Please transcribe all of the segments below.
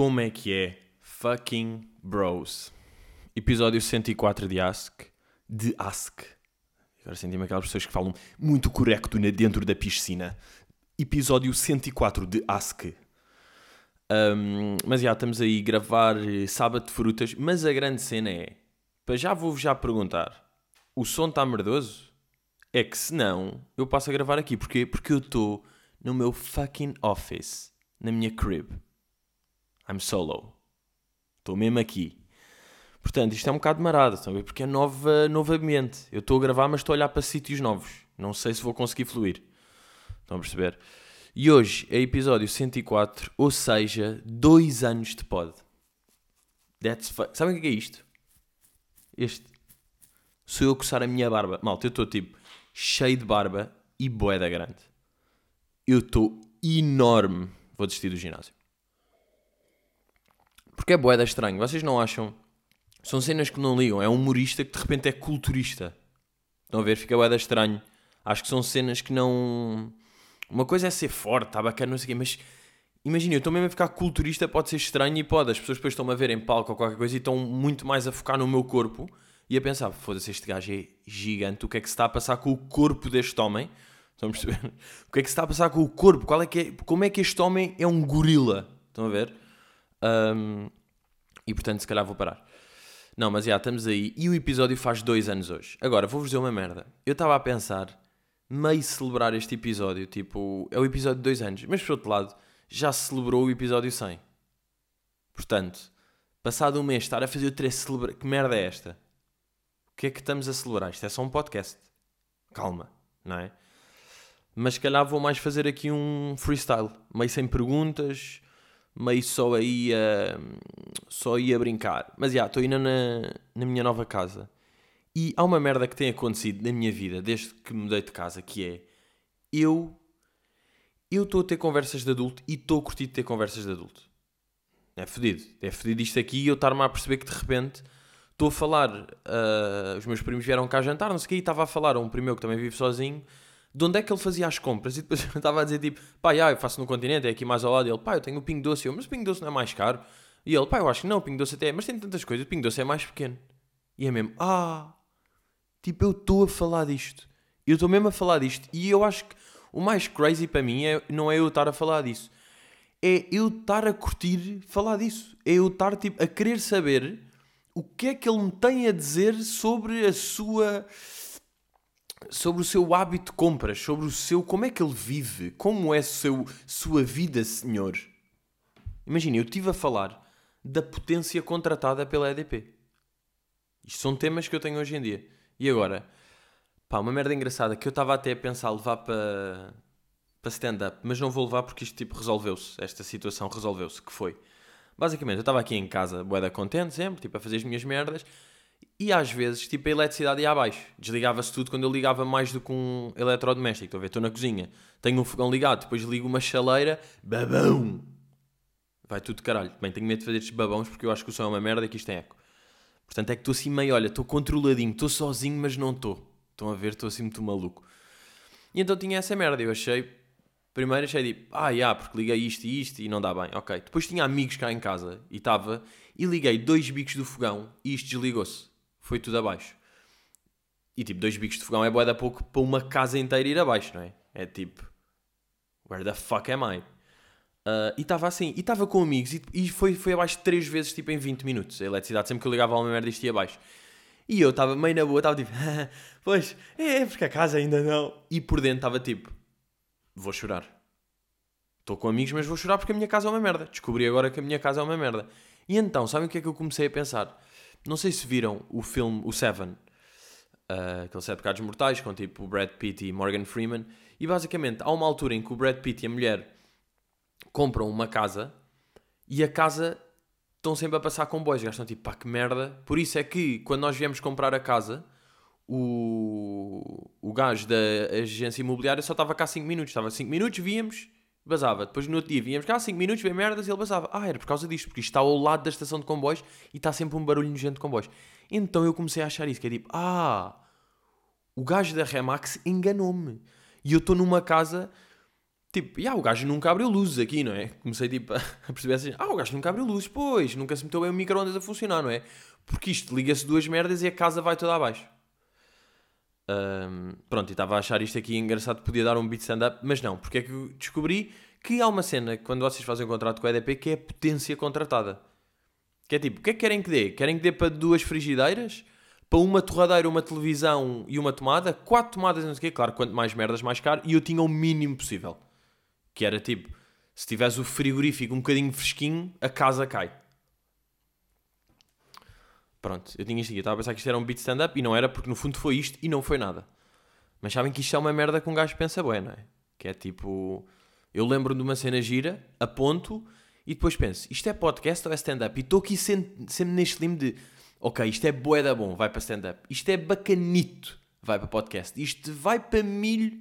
Como é que é? Fucking bros. Episódio 104 de Ask. De Ask. Agora senti-me aquelas pessoas que falam muito correto dentro da piscina. Episódio 104 de Ask. Um, mas já estamos aí a gravar eh, sábado de frutas. Mas a grande cena é: para já vou-vos já perguntar, o som está merdoso? É que se não, eu passo a gravar aqui. Porquê? Porque eu estou no meu fucking office, na minha crib. I'm solo. Estou mesmo aqui. Portanto, isto é um bocado marado, estão a ver? Porque é nova, novo ambiente. Eu estou a gravar, mas estou a olhar para sítios novos. Não sei se vou conseguir fluir. Estão a perceber? E hoje é episódio 104, ou seja, dois anos de pod. That's Sabem o que é isto? Este. Sou eu a coçar a minha barba. Malta, eu estou tipo cheio de barba e boeda grande. Eu estou enorme. Vou desistir do ginásio. Porque é boeda estranho. Vocês não acham? São cenas que não ligam. É um humorista que de repente é culturista. Estão a ver? Fica boeda estranho. Acho que são cenas que não... Uma coisa é ser forte, está bacana, não sei o quê, mas... Imagina, eu estou mesmo a ficar culturista, pode ser estranho e pode. As pessoas depois estão-me a ver em palco ou qualquer coisa e estão muito mais a focar no meu corpo e a pensar, foda-se, este gajo é gigante, o que é que se está a passar com o corpo deste homem? Estão a perceber? O que é que se está a passar com o corpo? Qual é que é, como é que este homem é um gorila? Estão a ver? Ahm, e portanto, se calhar vou parar. Não, mas já, estamos aí. E o episódio faz dois anos hoje. Agora, vou-vos dizer uma merda. Eu estava a pensar, meio celebrar este episódio, tipo, é o episódio de dois anos. Mas por outro lado, já se celebrou o episódio 100. Portanto, passado um mês estar a fazer outra celebra... Que merda é esta? O que é que estamos a celebrar? Isto é só um podcast. Calma, não é? Mas se calhar vou mais fazer aqui um freestyle. Meio sem perguntas, meio só aí a, só aí a brincar. Mas já, estou indo na, na minha nova casa. E há uma merda que tem acontecido na minha vida desde que mudei de casa, que é eu eu estou a ter conversas de adulto e estou a curtir ter conversas de adulto. É fedido. É fedido isto aqui e eu estar-me a perceber que de repente estou a falar. ah, os meus primos vieram cá jantar, não sei o quê, e estava a falar a um primo que também vive sozinho de onde é que ele fazia as compras. E depois eu estava a dizer tipo, pá, já, eu faço no continente, é aqui mais ao lado. E ele, pá, eu tenho o Pingo Doce. Eu, mas o Pingo Doce não é mais caro? E ele, pá, eu acho que não, o Pingo Doce até é, mas tem tantas coisas, o Pingo Doce é mais pequeno. E é mesmo, ah, tipo, eu estou a falar disto. Eu estou mesmo a falar disto. E eu acho que o mais crazy para mim é, não é eu estar a falar disso. É eu estar a curtir falar disso. É eu estar tipo, a querer saber o que é que ele me tem a dizer sobre a sua. Sobre o seu hábito de compras, sobre o seu. Como é que ele vive, como é seu, sua vida, senhor. Imagina, eu estive a falar da potência contratada pela EDP. Isto são temas que eu tenho hoje em dia. E agora, pá, uma merda engraçada que eu estava até a pensar levar para para stand-up, mas não vou levar porque isto tipo resolveu-se, esta situação resolveu-se, que foi. Basicamente, eu estava aqui em casa, boeda contente sempre, tipo a fazer as minhas merdas, e às vezes, tipo, a eletricidade ia abaixo. Desligava-se tudo quando eu ligava mais do que um eletrodoméstico. Estou a ver, estou na cozinha, tenho um fogão ligado, depois ligo uma chaleira, babão! Vai tudo de caralho. Bem, tenho medo de fazer estes babões porque eu acho que o som é uma merda e que isto é eco. Portanto, é que estou assim meio, olha, estou controladinho, estou sozinho, mas não estou. Estão a ver, estou assim muito maluco. E então tinha essa merda, eu achei. Primeiro achei tipo, ah, já, porque liguei isto e isto e não dá bem, ok. Depois tinha amigos cá em casa e estava, e liguei dois bicos do fogão e isto desligou-se. Foi tudo abaixo. E tipo, dois bicos de fogão é boa da pouco para uma casa inteira ir abaixo, não é? É tipo, where the fuck am I? Ah, e estava assim, e estava com amigos e, e foi, foi abaixo três vezes, tipo em 20 minutos. A eletricidade, sempre que eu ligava a uma merda, isto ia abaixo. E eu estava meio na boa, estava tipo, pois, é, porque a casa ainda não. E por dentro estava tipo, vou chorar. Estou com amigos, mas vou chorar porque a minha casa é uma merda. Descobri agora que a minha casa é uma merda. E então, sabem o que é que eu comecei a pensar? Não sei se viram o filme, o Seven, uh, aquele Sete Pecados Mortais, com tipo Brad Pitt e Morgan Freeman. E basicamente, há uma altura em que o Brad Pitt e a mulher compram uma casa e a casa estão sempre a passar comboios. Gastam tipo, pá, que merda. Por isso é que quando nós viemos comprar a casa, o, o gajo da agência imobiliária só estava cá 5 minutos. Estava 5 minutos, víamos, basava. Depois no outro dia víamos cá 5 minutos, vê merdas e ele basava. Ah, era por causa disto, porque isto está ao lado da estação de comboios e está sempre um barulho nojento de comboios. Então eu comecei a achar isso, que é tipo, ah, o gajo da Remax enganou-me. E eu estou numa casa Tipo, ah, o gajo nunca abriu luzes aqui, não é? Comecei tipo, a perceber assim, ah, o gajo nunca abriu luzes, pois, nunca se meteu bem o micro-ondas a funcionar, não é? Porque isto liga-se duas merdas e a casa vai toda abaixo. Um, pronto, e estava a achar isto aqui engraçado, podia dar um beat stand-up, mas não, porque é que descobri que há uma cena, quando vocês fazem um contrato com a EDP, que é potência contratada. Que é tipo, o que é que querem que dê? Querem que dê para duas frigideiras? Para uma torradeira, uma televisão e uma tomada? Quatro tomadas, não sei o quê. Claro, quanto mais merdas, mais caro. E eu tinha o mínimo possível. Que era tipo, se tivesse o frigorífico um bocadinho fresquinho, a casa cai. Pronto, eu tinha isto aqui. Eu estava a pensar que isto era um beat stand-up e não era, porque no fundo foi isto e não foi nada. Mas sabem que isto é uma merda que um gajo pensa bem, não é? Que é tipo... Eu lembro de uma cena gira, aponto e depois penso, isto é podcast ou é stand-up? E estou aqui sempre, sempre neste limbo de, ok, isto é bué da bom, vai para stand-up. Isto é bacanito, vai para podcast. Isto vai para milho.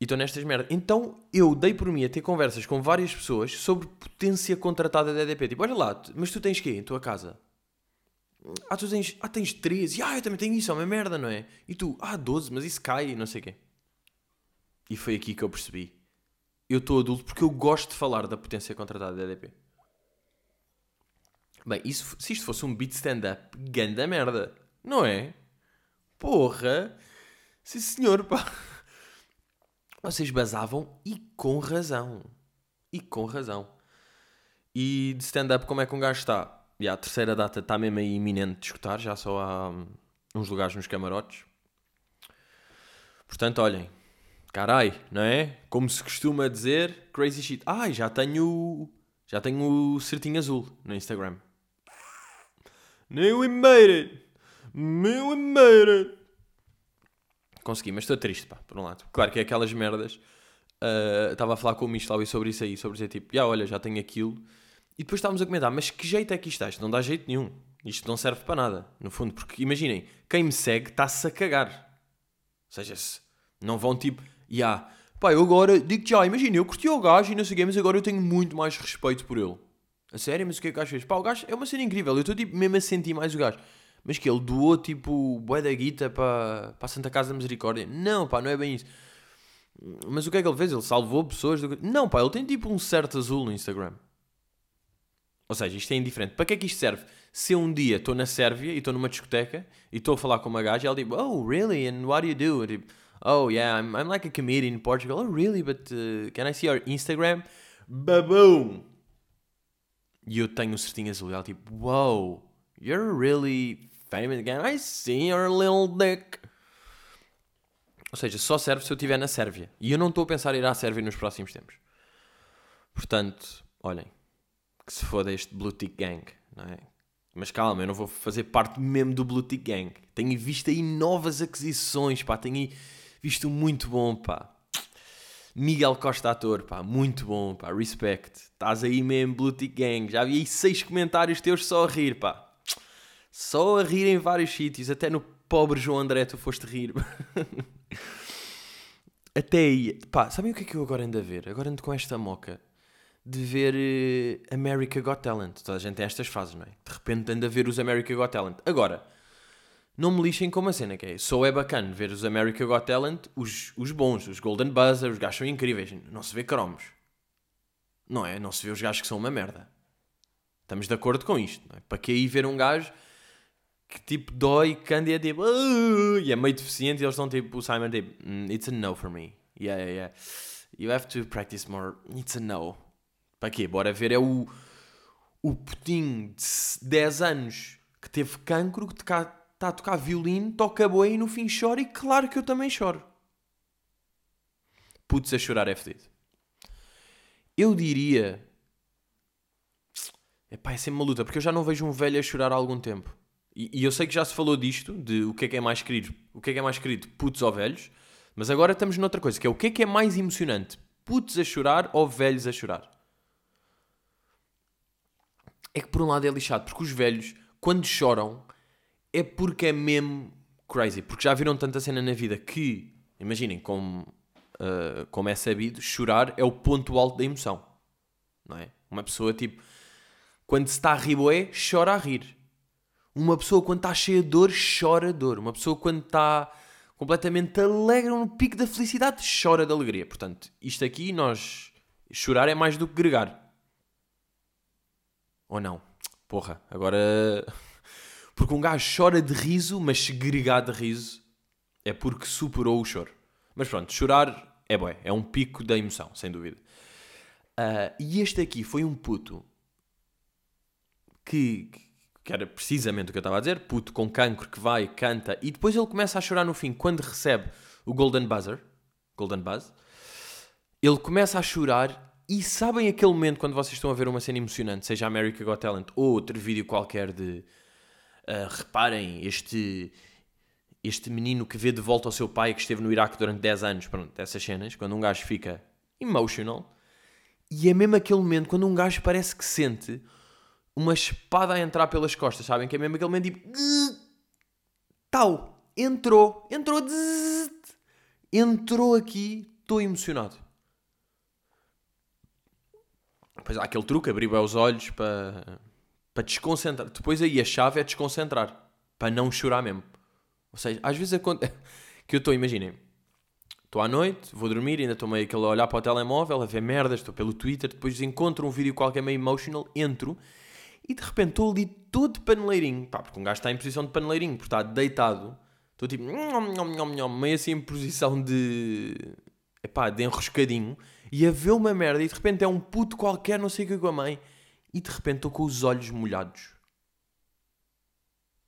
E estou nestas merdas. Então eu dei por mim a ter conversas com várias pessoas sobre potência contratada da EDP. Tipo, olha lá, mas tu tens quê em tua casa? Ah, tu tens, ah, tens 13. Ah, eu também tenho isso, é uma merda, não é? E tu, ah, 12, mas isso cai, não sei o quê. E foi aqui que eu percebi. Eu estou adulto porque eu gosto de falar da potência contratada da EDP. Bem, isso, se isto fosse um beat stand-up, ganda merda. Não é? Porra! Sim senhor, pá. Vocês basavam e com razão. E com razão. E de stand-up, como é que um gajo está? E a terceira data está mesmo aí iminente de escutar, já só há hum, uns lugares nos camarotes. Portanto, olhem, carai, não é? Como se costuma dizer, crazy shit. Ai, já tenho, já tenho o certinho azul no Instagram. Nem we made it. Nem we made it. Consegui, mas estou triste, pá, por um lado. Claro que é aquelas merdas. Uh, estava a falar com o Michel sobre isso aí, sobre dizer tipo, já olha, já tenho aquilo e depois estávamos a comentar, mas que jeito é que isto está? Isto não dá jeito nenhum. Isto não serve para nada, no fundo. Porque imaginem, quem me segue está-se a cagar. Ou seja, se não vão tipo, ya, yeah, pá, eu agora digo já, imagina, eu curti o gajo e não sei o quê, mas agora eu tenho muito mais respeito por ele. A sério, mas o que é que o gajo fez? Pá, o gajo é uma cena incrível, eu estou tipo mesmo a sentir mais o gajo. Mas que ele doou tipo boé da guita para, para a Santa Casa da Misericórdia. Não, pá, não é bem isso. Mas o que é que ele fez? Ele salvou pessoas. Do... Não, pá, ele tem tipo um certo azul no Instagram. Ou seja, isto é indiferente. Para que é que isto serve? Se um dia estou na Sérvia e estou numa discoteca e estou a falar com uma gaja e ela diz, oh, really? And what do you do? oh, yeah, I'm, I'm like a comedian in Portugal. Oh, really? But uh, can I see your Instagram? Baboom! E eu tenho o certinho azul. E ela tipo, wow, you're really famous. Can I see your little dick? Ou seja, só serve se eu estiver na Sérvia. E eu não estou a pensar em ir à Sérvia nos próximos tempos. Portanto, olhem que se foda este Blue Tick Gang, não é? Mas calma, eu não vou fazer parte mesmo do Blue Tick Gang. Tenho visto aí novas aquisições, pá. Tenho visto muito bom, pá. Miguel Costa ator, pá. Muito bom, pá. Respect. Estás aí mesmo, Blue Tick Gang. Já vi aí seis comentários teus só a rir, pá. Só a rir em vários sítios. Até no pobre João André tu foste rir. Até aí. Pá, sabem o que é que eu agora ando a ver? Agora ando com esta moca de ver uh, America Got Talent. Toda a gente tem estas fases, não é? De repente anda a ver os America Got Talent. Agora, não me lixem com uma cena que é. Só é bacana ver os America Got Talent, os, os bons, os Golden Buzzer, os gajos são incríveis. Não se vê cromos. Não é? Não se vê os gajos que são uma merda. Estamos de acordo com isto, não é? Para que aí ver um gajo que tipo dói, canta e é tipo. Uh, e é meio deficiente e eles estão tipo. O Simon tipo. Mm, it's a no for me. Yeah, yeah, yeah. You have to practice more. It's a no. Para quê? Bora ver, é o, o putinho de 10 anos que teve cancro, que está a tocar violino, toca boa e no fim chora e claro que eu também choro. Putz, a chorar é fedido. Eu diria... Epá, é sempre uma luta, porque eu já não vejo um velho a chorar há algum tempo. E, e, eu sei que já se falou disto, de o que é que é mais querido, o que é que é mais querido, putos ou velhos, mas agora estamos noutra coisa, que é o que é que é mais emocionante, putos a chorar ou velhos a chorar é que por um lado é lixado, porque os velhos, quando choram, é porque é mesmo crazy. Porque já viram tanta cena na vida que, imaginem, como, uh, como é sabido, chorar é o ponto alto da emoção. Não é? Uma pessoa, tipo, quando se está a rir, é, chora a rir. Uma pessoa, quando está cheia de dor, chora a dor. Uma pessoa, quando está completamente alegre, no pico da felicidade, chora de alegria. Portanto, isto aqui, nós. Chorar é mais do que gregar. Ou não? Porra, agora. Porque um gajo chora de riso, mas se gregar de riso é porque superou o choro. Mas pronto, chorar é bué, é um pico da emoção, sem dúvida. Uh, e este aqui foi um puto que, que era precisamente o que eu estava a dizer, puto com cancro que vai, canta, e depois ele começa a chorar no fim, quando recebe o Golden Buzzer, Golden Buzz, ele começa a chorar e sabem aquele momento quando vocês estão a ver uma cena emocionante, seja America Got Talent ou outro vídeo qualquer de uh, reparem, este este menino que vê de volta ao seu pai que esteve no Iraque durante 10 anos, pronto, essas cenas, quando um gajo fica emotional, e é mesmo aquele momento quando um gajo parece que sente uma espada a entrar pelas costas, sabem? Que é mesmo aquele momento tipo. Tal! Entrou! Entrou! Entrou aqui, estou emocionado. Depois há aquele truque, abrir bem os olhos para, para desconcentrar. Depois aí a chave é desconcentrar. Para não chorar mesmo. Ou seja, às vezes acontece. Que eu estou, imaginem. Estou à noite, vou dormir, ainda estou meio aquele a olhar para o telemóvel, a ver merdas, estou pelo Twitter, depois encontro um vídeo qualquer meio emotional, entro e de repente estou ali todo paneleirinho. Pá, porque um gajo está em posição de paneleirinho, porque está deitado. Estou tipo, meio assim em posição de. Epá, de enroscadinho. E a ver uma merda e de repente é um puto qualquer, não sei o que com a mãe. E de repente estou com os olhos molhados.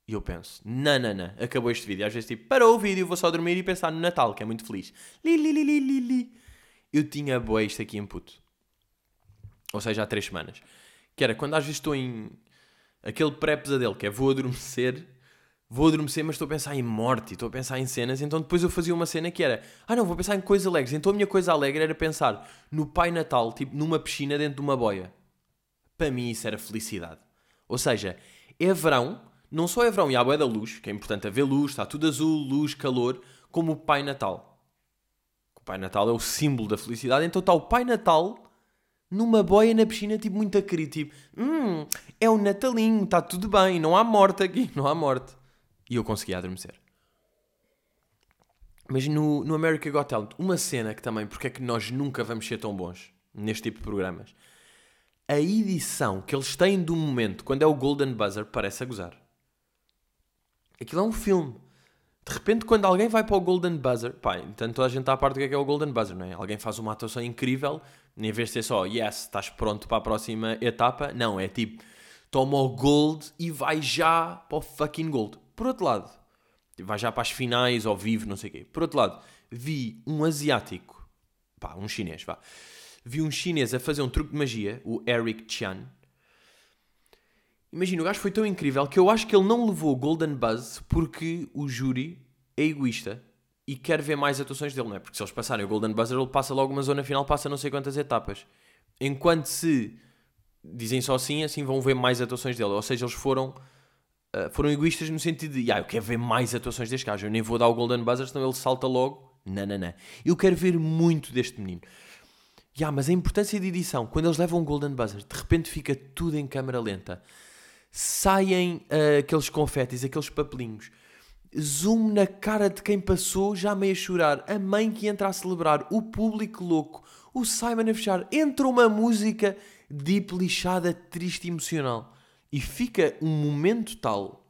E eu penso, não, acabou este vídeo. Às vezes tipo, parou o vídeo, vou só dormir e pensar no Natal, que é muito feliz. Li, li, li, li, li. Eu tinha boa isto aqui em puto. Ou seja, há três semanas. Que era quando às vezes estou em aquele pré-pesadelo, que é vou adormecer, vou adormecer, mas estou a pensar em morte, estou a pensar em cenas, então depois eu fazia uma cena que era, ah não, vou pensar em coisas alegres. Então a minha coisa alegre era pensar no Pai Natal, tipo numa piscina dentro de uma boia. Para mim isso era felicidade. Ou seja, é verão, não só é verão e há boia da luz, que é importante haver luz, está tudo azul, luz, calor, como o Pai Natal. O Pai Natal é o símbolo da felicidade, então está o Pai Natal numa boia na piscina, tipo, muito a querer, tipo, hum, é o Natalinho, está tudo bem, não há morte aqui, não há morte. E eu consegui adormecer. Mas no, no America Got Talent, uma cena que também, porque é que nós nunca vamos ser tão bons neste tipo de programas, a edição que eles têm do momento, quando é o Golden Buzzer, parece a gozar. Aquilo é um filme. De repente, quando alguém vai para o Golden Buzzer, pá, então toda a gente está a parte do que é, que é o Golden Buzzer, não é? Alguém faz uma atuação incrível, em vez de ser só, yes, estás pronto para a próxima etapa, não, é tipo, toma o Gold e vai já para o fucking Gold. Por outro lado, vai já para as finais, ao vivo, não sei o quê. Por outro lado, vi um asiático, pá, um chinês, vá. Vi um chinês a fazer um truque de magia, o Eric Chan, Imagina, o gajo foi tão incrível que eu acho que ele não levou o Golden Buzz porque o júri é egoísta e quer ver mais atuações dele, não é? Porque se eles passarem o Golden Buzzer, ele passa logo uma zona final, passa não sei quantas etapas. Enquanto se dizem só assim, assim vão ver mais atuações dele. Ou seja, eles foram, uh, foram egoístas no sentido de, ah, eu quero ver mais atuações deste gajo, eu nem vou dar o Golden Buzzer, senão ele salta logo. Não, não, não. Eu quero ver muito deste menino. Yeah, mas a importância de edição, quando eles levam o Golden Buzzer, de repente fica tudo em câmera lenta saem uh, aqueles confetes, aqueles papelinhos. Zoom na cara de quem passou, já meio a chorar. A mãe que entra a celebrar, o público louco, o Simon a fechar. Entra uma música deep, lixada, triste e emocional. E fica um momento tal.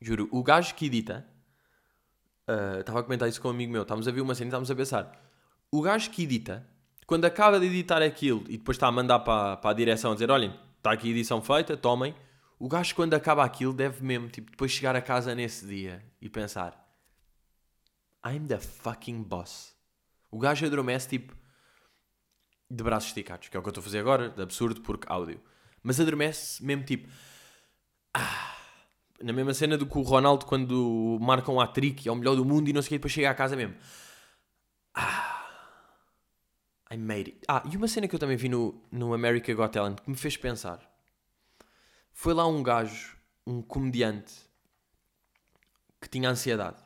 Juro, o gajo que edita. Uh, estava a comentar isso com um amigo meu. Estávamos a ver uma cena e estávamos a pensar. O gajo que edita, quando acaba de editar aquilo e depois está a mandar para, para a direção a dizer: olhem, está aqui a edição feita, tomem. O gajo, quando acaba aquilo, deve mesmo, tipo, depois chegar a casa nesse dia e pensar: I'm the fucking boss. O gajo adormece, tipo, de braços esticados, que é o que eu estou a fazer agora, de absurdo, porque áudio. Mas adormece mesmo, tipo, ah, na mesma cena do que o Ronaldo, quando marca um hat-trick, é o melhor do mundo e não sei o que, depois chega à casa mesmo. Ah I made it. Ah, e uma cena que eu também vi no, no America Got Talent que me fez pensar. Foi lá um gajo, um comediante, que tinha ansiedade.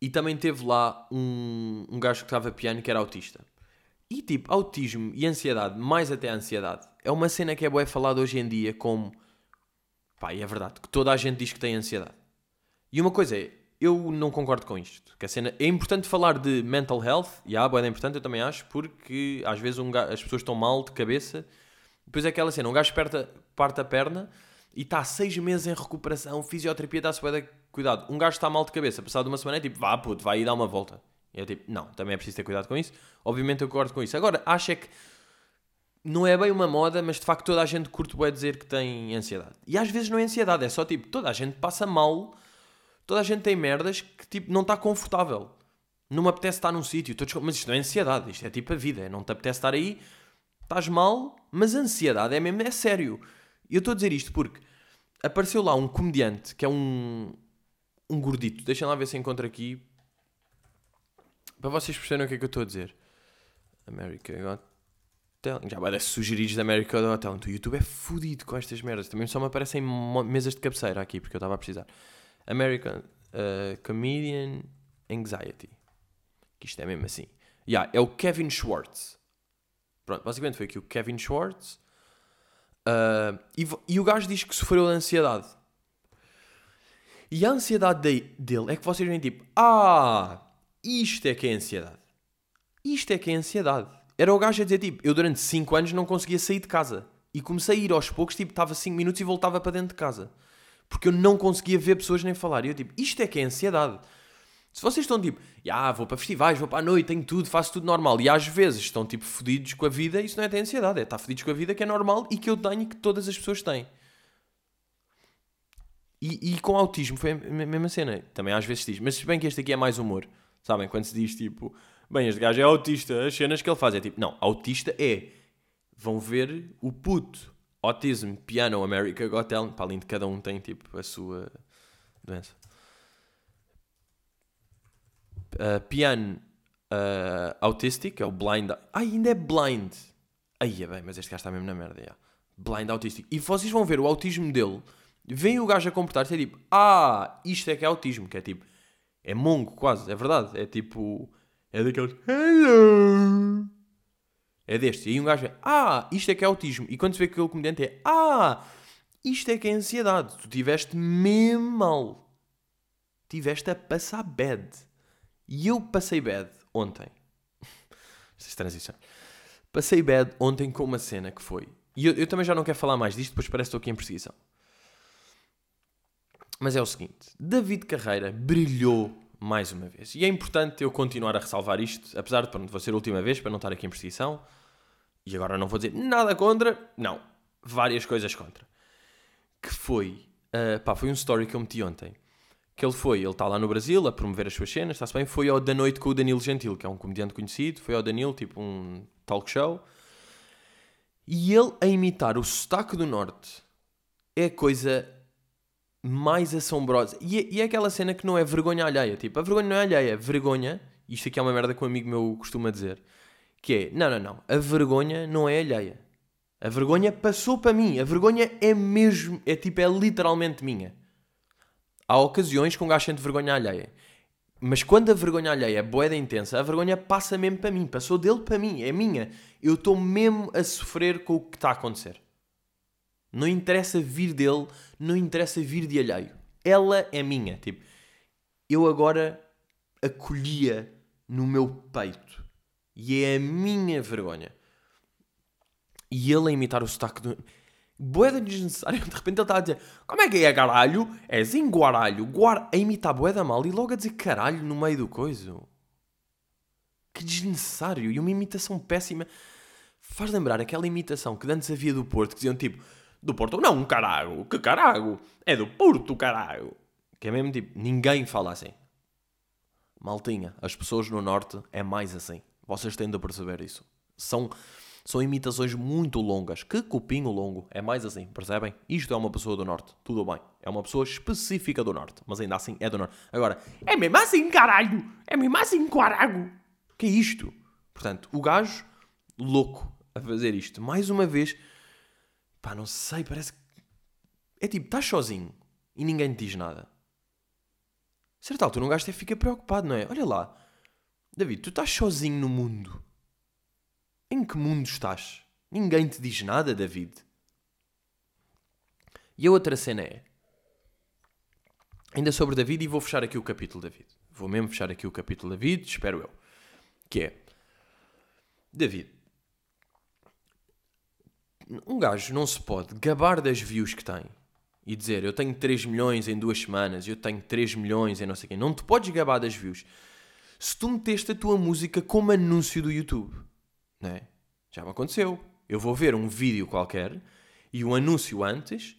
E também teve lá um, um gajo que estava piano que era autista. E tipo, autismo e ansiedade, mais até ansiedade, é uma cena que é boa falada hoje em dia como... Pá, e é verdade, que toda a gente diz que tem ansiedade. E uma coisa é, eu não concordo com isto. Que a cena, é importante falar de mental health, e a é importante, eu também acho, porque às vezes um gajo, as pessoas estão mal de cabeça. Depois é aquela cena, um gajo parte, parte a perna e está seis meses em recuperação, fisioterapia, está-se bem cuidado. Um gajo está mal de cabeça, passado uma semana é tipo, vá puto, vai e dá uma volta. E é tipo, não, também é preciso ter cuidado com isso. Obviamente eu concordo com isso. Agora, acho é que não é bem uma moda, mas de facto toda a gente curte bem dizer que tem ansiedade. E às vezes não é ansiedade, é só tipo, toda a gente passa mal, toda a gente tem merdas que tipo, não está confortável. Não me apetece estar num sítio, mas isto não é ansiedade, isto é tipo a vida, não te apetece estar aí, estás mal, mas ansiedade é mesmo, é sério. E eu estou a dizer isto porque apareceu lá um comediante que é um, um gordito, deixem lá ver se encontro aqui, para vocês perceberem o que é que eu estou a dizer. America Got Talent. Já vai sugeridos da America Got Talent. O YouTube é fodido com estas merdas. Também só me aparecem mesas de cabeceira aqui, porque eu estava a precisar. American uh, Comedian Anxiety. Que isto é mesmo assim. Yeah, é o Kevin Schwartz. Pronto, basicamente foi aqui o Kevin Schwartz. Uh, e, e, o gajo diz que sofreu de ansiedade. E a ansiedade de, dele é que vocês veem tipo, ah, isto é que é ansiedade. Isto é que é ansiedade. Era o gajo a dizer, tipo, eu durante 5 anos não conseguia sair de casa. E comecei a ir aos poucos, tipo, estava 5 minutos e voltava para dentro de casa. Porque eu não conseguia ver pessoas nem falar. E eu, tipo, isto é que é ansiedade. Se vocês estão tipo, ah, vou para festivais, vou para a noite, tenho tudo, faço tudo normal. E às vezes estão tipo fodidos com a vida, isso não é ter ansiedade, é estar fodidos com a vida que é normal e que eu tenho e que todas as pessoas têm. E, e com autismo foi a mesma cena. Também às vezes diz, mas se bem que este aqui é mais humor. Sabem? Quando se diz tipo, bem, este gajo é autista, as cenas que ele faz é tipo, não, autista é. Vão ver o puto, autismo, piano, America Got Talent, para além de cada um tem tipo a sua doença. Uh, piano uh, autistic, é o blind. Ah, ainda é blind. Aí é bem, mas este gajo está mesmo na merda. Yeah. Blind autistic. E vocês vão ver o autismo dele. Vem o gajo a comportar-se é tipo, ah, isto é que é autismo. Que é tipo, é mongo quase, é verdade. É tipo. É daqueles. Hello! É deste. E aí um gajo é. Ah, isto é que é autismo. E quando se vê que o comediante é. Ah, isto é que é ansiedade. Tu tiveste mesmo mal. Tiveste a passar bad. E eu passei bad ontem. Estas transições. Passei bad ontem com uma cena que foi. E eu, eu também já não quero falar mais disto, depois parece que estou aqui em perseguição. Mas é o seguinte: David Carreira brilhou mais uma vez. E é importante eu continuar a ressalvar isto, apesar de pronto, vou ser a última vez para não estar aqui em perseguição. E agora não vou dizer nada contra, não, várias coisas contra. Que foi, uh, pá, foi um story que eu meti ontem. Que ele foi, ele está lá no Brasil a promover as suas cenas, está-se bem. Foi ao Da Noite com o Danilo Gentil, que é um comediante conhecido. Foi ao Danilo, tipo um talk show. E ele a imitar o sotaque do Norte é coisa mais assombrosa. E é, e é, aquela cena que não é vergonha alheia. Tipo, a vergonha não é alheia. Vergonha, isto aqui é uma merda que um amigo meu costuma dizer, que é, não, não, não, a vergonha não é alheia. A vergonha passou para mim. A vergonha é mesmo, é tipo, é literalmente minha. Há ocasiões que um gajo sente vergonha alheia. Mas quando a vergonha alheia é boeda intensa, a vergonha passa mesmo para mim. Passou dele para mim, é minha. Eu estou mesmo a sofrer com o que está a acontecer. Não interessa vir dele, não interessa vir de alheio. Ela é minha. Tipo, eu agora acolhia no meu peito. E é a minha vergonha. E ele a imitar o sotaque do. Boeda desnecessária. De repente ele está a dizer: Como é que é caralho? É assim guaralho. Guar... A imitar boeda mal e logo a dizer caralho no meio do coiso. Que desnecessário. E uma imitação péssima. Faz lembrar aquela imitação que antes havia do Porto que diziam tipo do Porto, não, caralho, que caralho, é do Porto, caralho. Que é mesmo tipo, ninguém fala assim. Maltinha, as pessoas no Norte é mais assim. Vocês têm de perceber isso. São, são imitações muito longas. Que cupinho longo. É mais assim, percebem? Isto é uma pessoa do Norte. Tudo bem. É uma pessoa específica do Norte. Mas ainda assim é do Norte. Agora, é mesmo assim, caralho. É mesmo assim, caralho. Que é isto? Portanto, o gajo louco a fazer isto. Mais uma vez Pá, não sei, parece que. É tipo, estás sozinho e ninguém te diz nada. A certa altura um gajo até fica preocupado, não é? Olha lá, David, tu estás sozinho no mundo. Em que mundo estás? Ninguém te diz nada, David. E a outra cena é. ainda sobre David, e vou fechar aqui o capítulo David. Vou mesmo fechar aqui o capítulo David, espero eu. Que é David. Um gajo não se pode gabar das views que tem e dizer eu tenho 3 milhões em duas semanas, eu tenho 3 milhões em não sei quem. Não te podes gabar das views se tu meteste a tua música como anúncio do YouTube. Não é? Já me aconteceu. Eu vou ver um vídeo qualquer e o anúncio antes,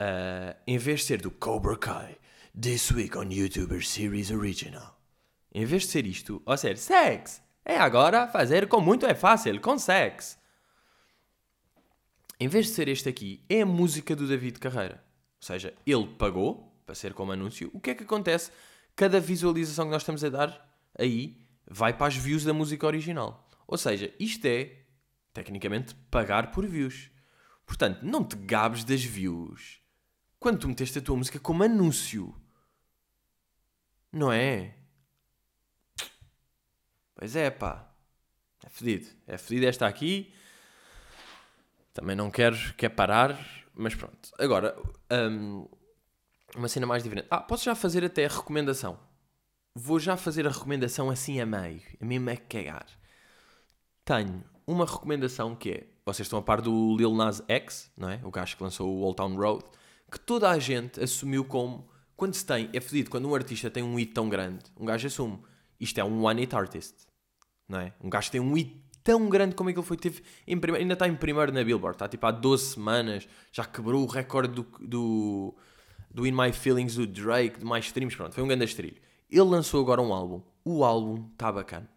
uh, em vez de ser do Cobra Kai, This Week on YouTuber Series Original, em vez de ser isto, ou seja, sex, é agora fazer com muito é fácil, com sex. Em vez de ser este aqui, é a música do David Carreira. Ou seja, ele pagou para ser como anúncio. O que é que acontece? Cada visualização que nós estamos a dar aí vai para as views da música original. Ou seja, isto é, tecnicamente, pagar por views. Portanto, não te gabes das views quando tu meteste a tua música como anúncio. Não é? Pois é, pá. É fedido. É fedido esta aqui. Também não quero, quer parar, mas pronto. Agora, um, uma cena mais diferente. Ah, posso já fazer até a recomendação. Vou já fazer a recomendação assim a meio. A mim é cagar. Tenho uma recomendação que é. Vocês estão a par do Lil Nas X, não é? O gajo que lançou o Old Town Road. Que toda a gente assumiu como. Quando se tem. É fedido. Quando um artista tem um hit tão grande, um gajo assume. Isto é um one hit artist. Não é? Um gajo tem um hit tão grande como é ele foi. Teve primeiro, ainda está em primeiro na Billboard. Está tipo há 12 semanas. Já quebrou o recorde do, do, do In My Feelings do Drake, de mais streams. Pronto, foi um grande estrilho. Ele lançou agora um álbum. O álbum está bacana.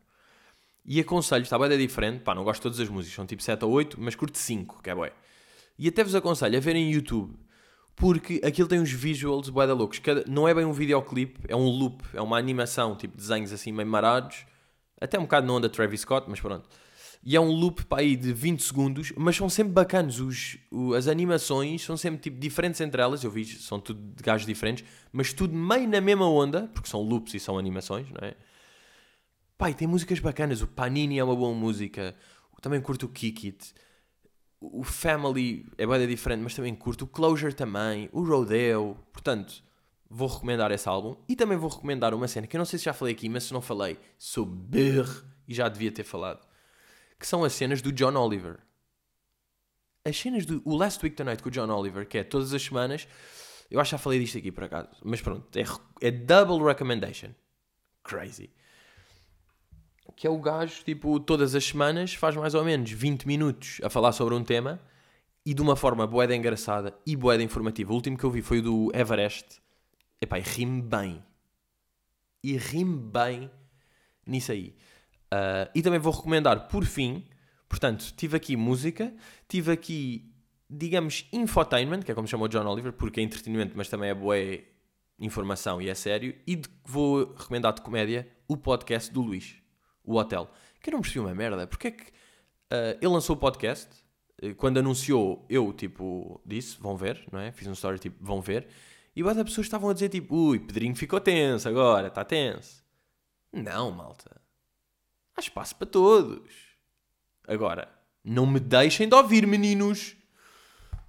E aconselho, está bem diferente. Pá, não gosto de todas as músicas. São tipo 7 ou 8, mas curto 5, que é bué. E até vos aconselho a verem YouTube. Porque aquilo tem uns visuals bué da loucos. Cada, não é bem um videoclipe, é um loop. É uma animação, tipo desenhos assim meio marados até um bocado não onda Travis Scott, mas pronto. E é um loop para aí de 20 segundos, mas são sempre bacanos. Os, o, as animações são sempre tipo, diferentes entre elas. Eu vi, são tudo de gajos diferentes, mas tudo meio na mesma onda, porque são loops e são animações, não é? Pai, tem músicas bacanas. O Panini é uma boa música. Também curto o Kick It. O Family é bem diferente, mas também curto. O Closure também. O Rodeo. Portanto, vou recomendar esse álbum e também vou recomendar uma cena que eu não sei se já falei aqui, mas se não falei, sou berre e já devia ter falado, que são as cenas do John Oliver. As cenas do o Last Week Tonight com o John Oliver, que é todas as semanas, eu acho que já falei disto aqui por acaso, mas pronto, é, é double recommendation. Crazy. Que é o gajo, tipo, todas as semanas faz mais ou menos 20 minutos a falar sobre um tema e de uma forma boeda engraçada e boeda informativa. O último que eu vi foi o do Everest Epá, e rime bem. E rime bem nisso aí. Uh, e também vou recomendar, por fim, portanto, tive aqui música, tive aqui, digamos, infotainment, que é como chamou John Oliver, porque é entretenimento, mas também é boa informação e é sério. E de, vou recomendar de comédia o podcast do Luís, o Hotel. Que eu não percebi uma merda. Porque é que uh, ele lançou o podcast, uh, quando anunciou, eu, tipo, disse, vão ver, não é? Fiz um story, tipo, vão ver. E várias pessoas estavam a dizer tipo, ui, Pedrinho ficou tenso agora, está tenso. Não, malta. Há espaço para todos. Agora, não me deixem de ouvir, meninos.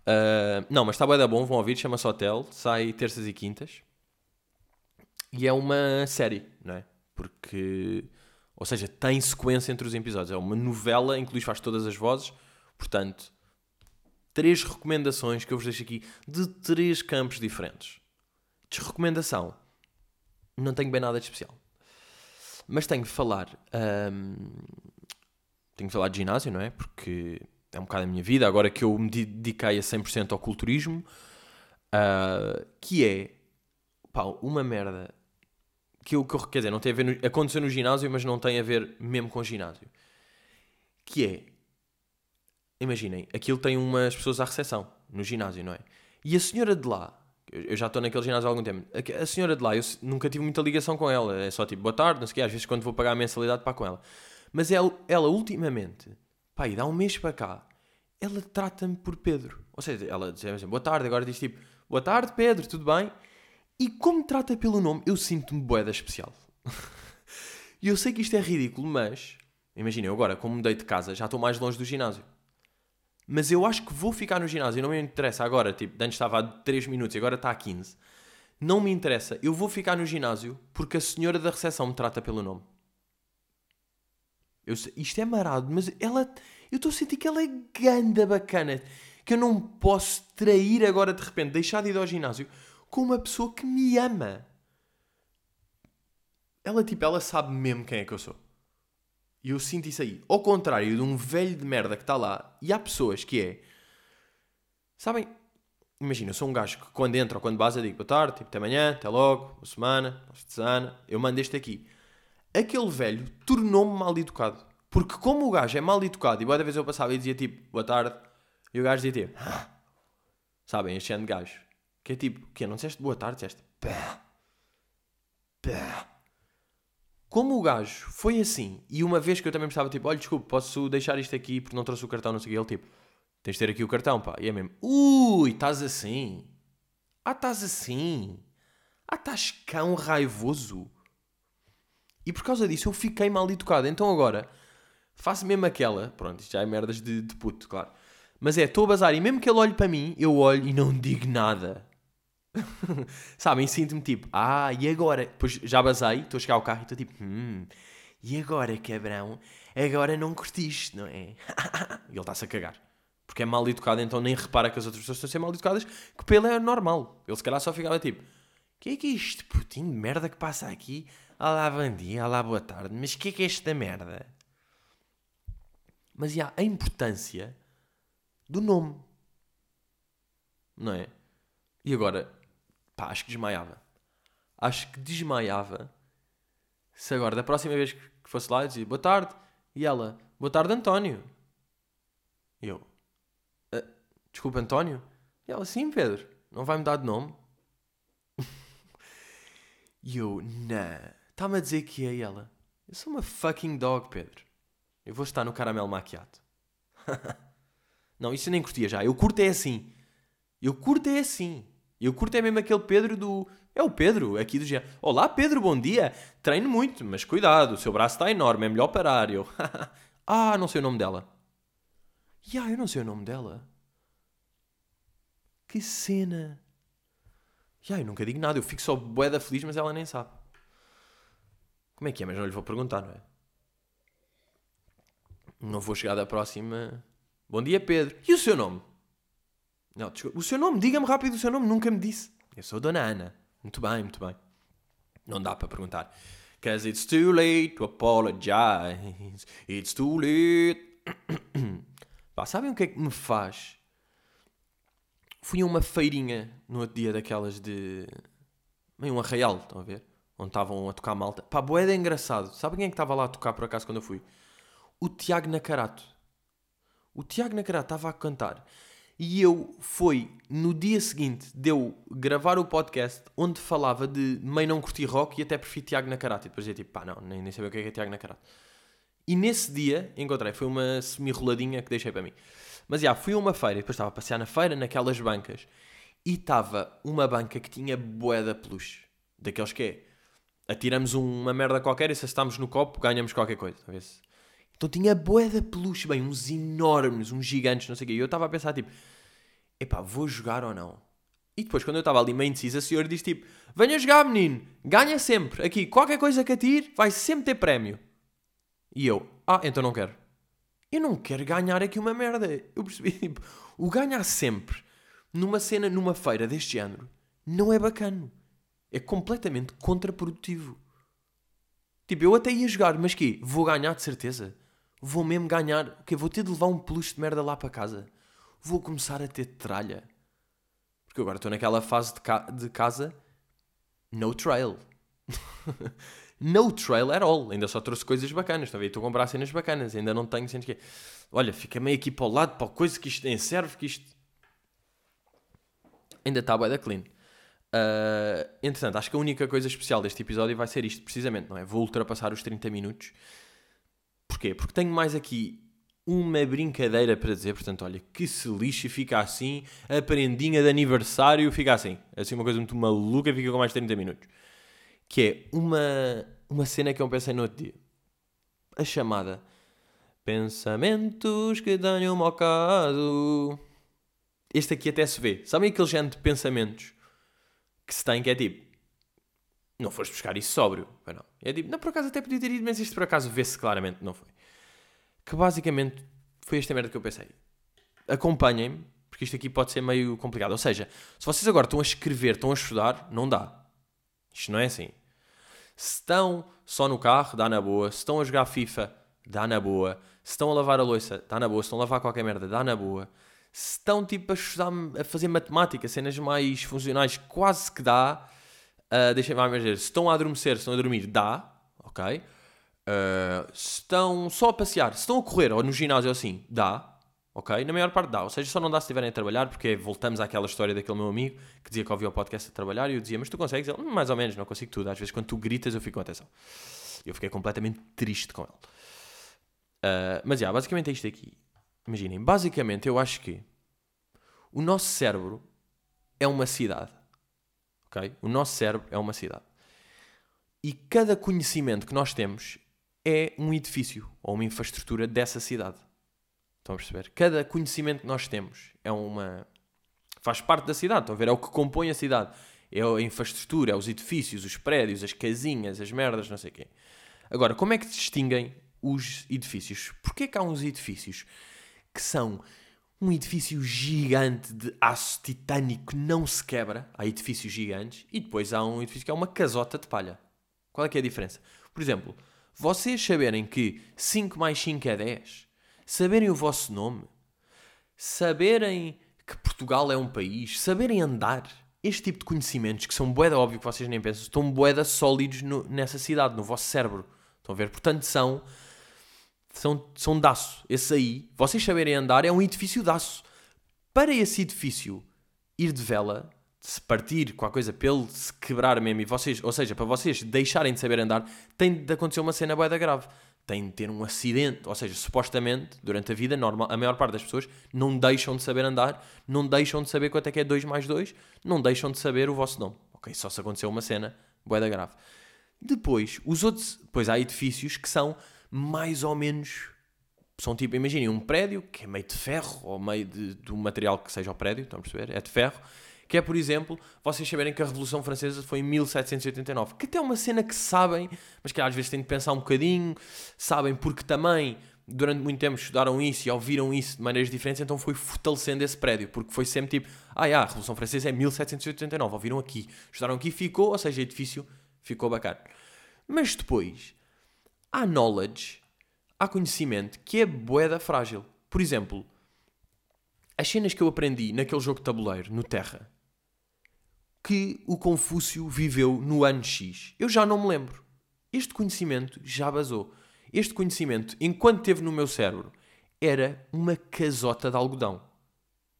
Uh, não, mas está bem da bom, vão ouvir, chama-se Hotel, sai terças e quintas. E é uma série, não é? Porque, ou seja, tem sequência entre os episódios. É uma novela em que Luís faz todas as vozes, portanto, três recomendações que eu vos deixo aqui de três campos diferentes. Desrecomendação. Não tenho bem nada de especial. Mas tenho de falar. Hum, tenho de falar de ginásio, não é? Porque é um bocado a minha vida, agora que eu me dediquei a 100% ao culturismo, uh, que é pá, uma merda que eu, que eu, quer dizer, não tem a ver, no, aconteceu no ginásio, mas não tem a ver mesmo com o ginásio. Que é, imaginem, aquilo tem umas pessoas à recepção, no ginásio, não é? E a senhora de lá, eu já estou naquele ginásio há algum tempo, a senhora de lá, eu nunca tive muita ligação com ela, é só tipo, boa tarde, não sei o quê, às vezes quando vou pagar a mensalidade, pá com ela. Mas ela, ela ultimamente, pá, e dá um mês para cá, ela trata-me por Pedro. Ou seja, ela diz assim, boa tarde, agora diz tipo, boa tarde Pedro, tudo bem? E como trata pelo nome, eu sinto-me boeda especial. E eu sei que isto é ridículo, mas, imagina, eu agora, como mudei de casa, já estou mais longe do ginásio. Mas eu acho que vou ficar no ginásio, não me interessa agora, tipo, antes estava a 3 minutos agora está a 15. Não me interessa. Eu vou ficar no ginásio porque a senhora da recepção me trata pelo nome. Eu isto é marado, mas ela. Eu estou a sentir que ela é ganda bacana. Que eu não posso trair agora de repente, deixar de ir ao ginásio com uma pessoa que me ama. Ela, tipo, ela sabe mesmo quem é que eu sou. E eu sinto isso aí. Ao contrário de um velho de merda que está lá, e há pessoas que é. Sabem? Imagina, eu sou um gajo que quando entra ou quando eu digo boa tarde, tipo, até amanhã, até logo, boa semana, boa semana, eu mando este aqui. Aquele velho tornou-me mal educado. Porque como o gajo é mal educado, e boa vez eu passava e dizia tipo, boa tarde, e o gajo dizia tipo, "Ah." sabem, este ano de gajo. Que é tipo, que não disseste boa tarde, disseste pá, pá. Como o gajo foi assim, e uma vez que eu também estava tipo, olha, desculpe, posso deixar isto aqui porque não trouxe o cartão, não sei o que, ele tipo, tens de ter aqui o cartão, pá. E é mesmo, ui, estás assim. Ah, estás assim. Ah, estás cão raivoso. E por causa disso eu fiquei mal educado. Então agora faço mesmo aquela. Pronto, isto já é merdas de, de puto, claro. Mas é, estou a bazar e mesmo que ele olhe para mim, eu olho e não digo nada. Sabem? Sinto-me tipo, ah, e agora? Depois já basei, estou a chegar ao carro e estou tipo, hum, e agora, cabrão? Agora não curtiste, não é? e ele está-se a cagar. Porque é mal educado, então nem repara que as outras pessoas estão a ser mal educadas, que ele é normal. Ele se calhar só ficava tipo, que é que é isto, putinho de merda que passa aqui? Olá, bom dia, olá, boa tarde, mas que é que é esta merda? Mas há a importância do nome, não é? E agora, pá, acho que desmaiava. Acho que desmaiava se agora, da próxima vez que fosse lá, eu dizia boa tarde, e ela, boa tarde, António. E eu, "Ah, desculpa, António? E ela, sim, Pedro, não vai mudar de nome? E eu, não, está-me a dizer que é ela. Eu sou uma fucking dog, Pedro. Eu vou estar no caramelo maquiado. não, isso eu nem curtia já. Eu curto é assim. Eu curto é assim. Eu curto é mesmo aquele Pedro do. É o Pedro, aqui do dia. Olá, Pedro, bom dia. Treino muito, mas cuidado, o seu braço está enorme, é melhor parar. Eu. ah, não sei o nome dela. Ya, yeah, eu não sei o nome dela. Que cena. Ya, yeah, eu nunca digo nada, eu fico só boeda feliz, mas ela nem sabe. Como é que é? Mas não lhe vou perguntar, não é? Não vou chegar da próxima. Bom dia, Pedro. E o seu nome? Não, desculpa. O seu nome, diga-me rápido o seu nome, nunca me disse. Eu sou Dona Ana. Muito bem, muito bem. Não dá para perguntar. Cause it's too late to apologize. It's too late. Pá, sabem o que é que me faz? Fui a uma feirinha no outro dia daquelas de. meio um arraial, estão a ver? Onde estavam a tocar malta. Pá, boeda é engraçado. Sabem quem é que estava lá a tocar por acaso quando eu fui? O Tiago Nacarato. O Tiago Nacarato estava a cantar. E eu fui no dia seguinte de eu gravar o podcast onde falava de meio não curtir rock e até prefiro Tiago Nacarato. E depois dizia tipo, pá, não, nem, nem sabia o que é, que é Tiago. E nesse dia encontrei, foi uma semi-roladinha que deixei para mim. Mas já, fui a uma feira, depois estava a passear na feira, naquelas bancas, e estava uma banca que tinha boeda peluche. Daqueles que é, atiramos uma merda qualquer e se estamos no copo ganhamos qualquer coisa. Então tinha boeda peluche, bem, uns enormes, uns gigantes, não sei o quê. E eu estava a pensar, tipo, epá, vou jogar ou não? E depois, quando eu estava ali meio indeciso, a senhora diz tipo, venha jogar, menino, ganha sempre. Aqui, qualquer coisa que atire, vai sempre ter prémio. E eu, ah, então não quero. Eu não quero ganhar aqui uma merda. Eu percebi, tipo, o ganhar sempre numa cena, numa feira deste género, não é bacana. É completamente contraprodutivo. Tipo, eu até ia jogar, mas que Vou ganhar de certeza? Vou mesmo ganhar? Que Vou ter de levar um peluche de merda lá para casa? Vou começar a ter tralha? Porque agora estou naquela fase de, ca de casa no trail. no trail at all. Ainda só trouxe coisas bacanas. Tá estou a comprar cenas bacanas. Ainda não tenho cenas que Olha, fica meio aqui para o lado, para a coisa que isto serve, que isto... Ainda está bué da clean. Uh, entretanto, acho que a única coisa especial deste episódio vai ser isto, precisamente, não é? Vou ultrapassar os 30 minutos. Porquê? Porque tenho mais aqui uma brincadeira para dizer. Portanto, olha, que se lixe, fica assim. A prendinha de aniversário fica assim. Assim, uma coisa muito maluca, fica com mais 30 minutos. Que é uma, uma cena que eu pensei no outro dia. A chamada Pensamentos que tenho mocado. Este aqui até se vê. Sabem aquele género de pensamentos que se tem, que é tipo, não foste buscar isso sóbrio. Não. É tipo, não, por acaso até podia ter ido, mas isto por acaso vê-se claramente não foi. Que basicamente foi esta merda que eu pensei. Acompanhem-me, porque isto aqui pode ser meio complicado. Ou seja, se vocês agora estão a escrever, estão a estudar, não dá. Isto não é assim. Se estão só no carro, dá na boa. Se estão a jogar FIFA, dá na boa. Se estão a lavar a louça, dá na boa. Se estão a lavar qualquer merda, dá na boa. Se estão tipo a estudar, a fazer matemática, cenas mais funcionais, quase que dá. Uh, Deixem-me ver. Se estão a adormecer, se estão a dormir, dá. Ok? Uh, se estão só a passear, se estão a correr ou no ginásio assim, dá. Ok? Na maior parte dá. Ou seja, só não dá se estiverem a trabalhar, porque voltamos àquela história daquele meu amigo que dizia que ouvia o podcast a trabalhar e eu dizia, mas tu consegues? Ele, mais ou menos, não consigo tudo. Às vezes quando tu gritas eu fico com atenção. Eu fiquei completamente triste com ele. Uh, mas, já, basicamente é isto aqui. Imaginem, basicamente eu acho que o nosso cérebro é uma cidade. Ok? O nosso cérebro é uma cidade. E cada conhecimento que nós temos é um edifício ou uma infraestrutura dessa cidade. Estão a perceber? Cada conhecimento que nós temos é uma. faz parte da cidade. Estão a ver? É o que compõe a cidade. É a infraestrutura, é os edifícios, os prédios, as casinhas, as merdas, não sei o quê. Agora, como é que se distinguem os edifícios? Porquê que há uns edifícios que são um edifício gigante de aço titânico não se quebra? Há edifícios gigantes. E depois há um edifício que é uma casota de palha. Qual é que é a diferença? Por exemplo, vocês saberem que 5 mais 5 é 10 saberem o vosso nome, saberem que Portugal é um país, saberem andar, este tipo de conhecimentos que são boeda óbvio que vocês nem pensam, estão boeda sólidos no, nessa cidade, no vosso cérebro. Estão a ver? Portanto, são, são, são de aço. Esse aí, vocês saberem andar, é um edifício de aço. Para esse edifício ir de vela, se partir com a coisa pelo se quebrar mesmo, e vocês, ou seja, para vocês deixarem de saber andar, tem de acontecer uma cena boeda grave tem de ter um acidente, ou seja, supostamente, durante a vida normal, a maior parte das pessoas não deixam de saber andar, não deixam de saber quanto é que é 2 mais 2, não deixam de saber o vosso nome. Ok, só se aconteceu uma cena, boeda grave. Depois, os outros, depois há edifícios que são mais ou menos, são tipo, imaginem um prédio que é meio de ferro, ou meio de, do material que seja o prédio, estão a perceber? É de ferro, que é, por exemplo, vocês saberem que a Revolução Francesa foi em 1789, que até é uma cena que sabem, mas que às vezes têm de pensar um bocadinho, sabem porque também durante muito tempo estudaram isso e ouviram isso de maneiras diferentes, então foi fortalecendo esse prédio, porque foi sempre tipo, ah, yeah, a Revolução Francesa é 1789, ouviram aqui, estudaram aqui, ficou, ou seja, o edifício ficou bacana. Mas depois, há knowledge, há conhecimento que é boeda frágil. Por exemplo, as cenas que eu aprendi naquele jogo de tabuleiro, no Terra, que o Confúcio viveu no ano X. Eu já não me lembro. Este conhecimento já basou. Este conhecimento, enquanto esteve no meu cérebro, era uma casota de algodão.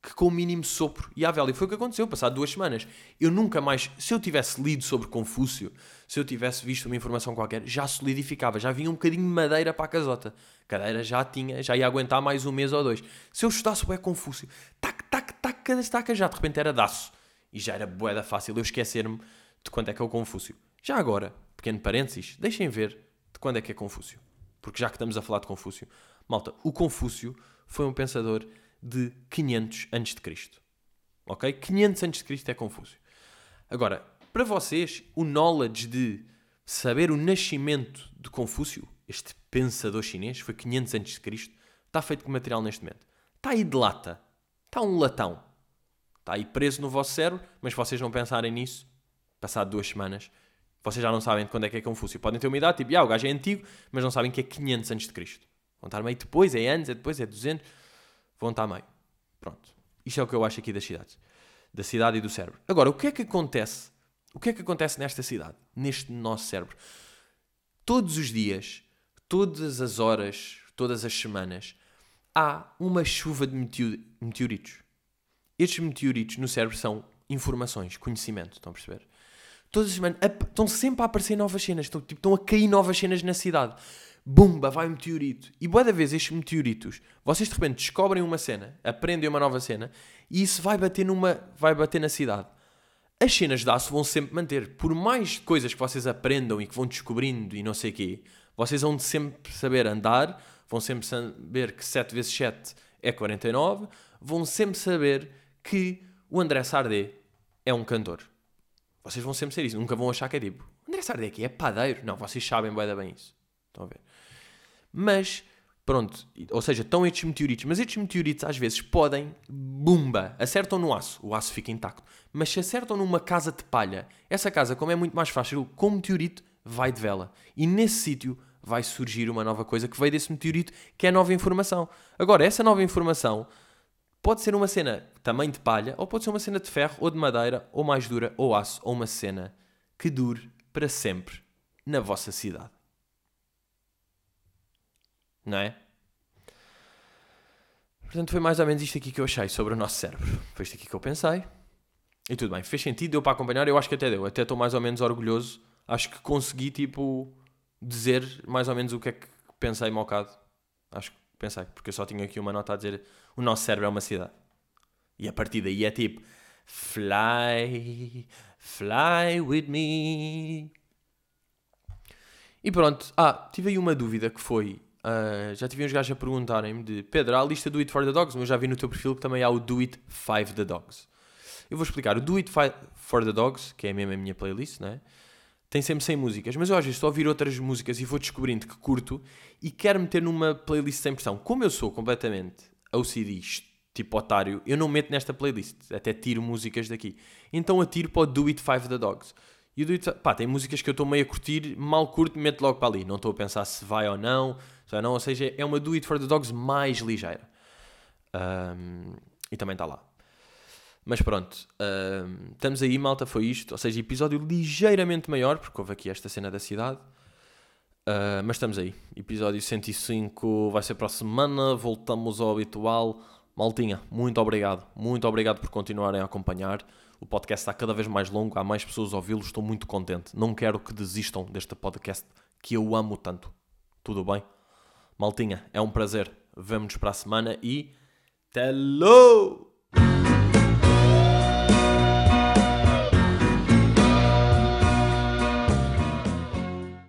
Que com o mínimo sopro e à vela. E foi o que aconteceu, passado duas semanas. Eu nunca mais, se eu tivesse lido sobre Confúcio, se eu tivesse visto uma informação qualquer, já solidificava, já vinha um bocadinho de madeira para a casota. A cadeira já tinha, já ia aguentar mais um mês ou dois. Se eu estudasse o Confúcio, tac, tac, tac, cada estaca já de repente era daço. E já era boeda fácil eu esquecer-me de quando é que é o Confúcio. Já agora, pequeno parênteses, deixem ver de quando é que é Confúcio. Porque já que estamos a falar de Confúcio, malta, o Confúcio foi um pensador de 500 a.C. Ok? 500 a.C. é Confúcio. Agora, para vocês, o knowledge de saber o nascimento de Confúcio, este pensador chinês, foi 500 a.C., está feito com material neste momento. Está aí de lata. Está um latão. Está aí preso no vosso cérebro, mas vocês não pensarem nisso, passado duas semanas, vocês já não sabem de quando é que é Confúcio. Podem ter uma idade, tipo, ah, o gajo é antigo, mas não sabem que é 500 antes de Cristo. Vão estar depois, é anos, é depois, é 200. Vão estar meio. Pronto. Isto é o que eu acho aqui das cidades. Da cidade e do cérebro. Agora, o que é que acontece? O que é que acontece nesta cidade? Neste nosso cérebro? Todos os dias, todas as horas, todas as semanas, há uma chuva de meteoritos. Estes meteoritos no cérebro são informações, conhecimento, estão a perceber? Todas as semanas estão sempre a aparecer novas cenas, estão, tipo, estão a cair novas cenas na cidade. Bumba, vai um meteorito. E boa da vez estes meteoritos, vocês de repente descobrem uma cena, aprendem uma nova cena, e isso vai bater, numa, vai bater na cidade. As cenas de aço vão sempre manter. Por mais coisas que vocês aprendam e que vão descobrindo e não sei quê, vocês vão sempre saber andar, vão sempre saber que 7 vezes 7 é 49, vão sempre saber que o André Sardé é um cantor. Vocês vão sempre ser isso. Nunca vão achar que é tipo, André Sardec é padeiro. Não, vocês sabem bem, bem isso. Estão a ver? Mas, pronto, ou seja, estão estes meteoritos. Mas estes meteoritos às vezes podem, bumba, acertam no aço. O aço fica intacto. Mas se acertam numa casa de palha, essa casa, como é muito mais fácil, com meteorito, vai de vela. E nesse sítio vai surgir uma nova coisa que veio desse meteorito, que é nova informação. Agora, essa nova informação pode ser uma cena também de palha, ou pode ser uma cena de ferro, ou de madeira, ou mais dura, ou aço, ou uma cena que dure para sempre na vossa cidade. Não é? Portanto, foi mais ou menos isto aqui que eu achei sobre o nosso cérebro. Foi isto aqui que eu pensei. E tudo bem, fez sentido, deu para acompanhar. Eu acho que até deu. Até estou mais ou menos orgulhoso. Acho que consegui, tipo, dizer mais ou menos o que é que pensei mal bocado. Acho que pensei, porque eu só tinha aqui uma nota a dizer o nosso cérebro é uma cidade. E a partir daí é tipo Fly, fly with me. E pronto. Ah, tive aí uma dúvida que foi. Uh, já tive uns gajos a perguntarem-me de Pedro, há a lista do It for the Dogs, mas já vi no teu perfil que também há o Do It 5 the Dogs. Eu vou explicar. O Do It for the Dogs, que é mesmo a minha playlist, né? tem sempre 100 músicas, mas eu às vezes estou a ouvir outras músicas e vou descobrindo que curto e quero meter numa playlist sem pressão. Como eu sou completamente OCD, tipo otário, eu não meto nesta playlist, até tiro músicas daqui. Então atiro para o Do It 5 The Dogs. E o Do It, pá, tem músicas que eu estou meio a curtir, mal curto, meto logo para ali. Não estou a pensar se vai ou não, ou não, ou seja, é uma Do It for the Dogs mais ligeira. Um, e também está lá. Mas pronto, uh, estamos aí, malta, foi isto. Ou seja, episódio ligeiramente maior, porque houve aqui esta cena da cidade. Uh, mas estamos aí. Episódio 105 vai ser para a semana. Voltamos ao habitual. Maltinha, muito obrigado. Muito obrigado por continuarem a acompanhar. O podcast está cada vez mais longo, há mais pessoas a ouvi-lo. Estou muito contente. Não quero que desistam deste podcast que eu amo tanto. Tudo bem? Maltinha, é um prazer. Vemo-nos para a semana e. Hello!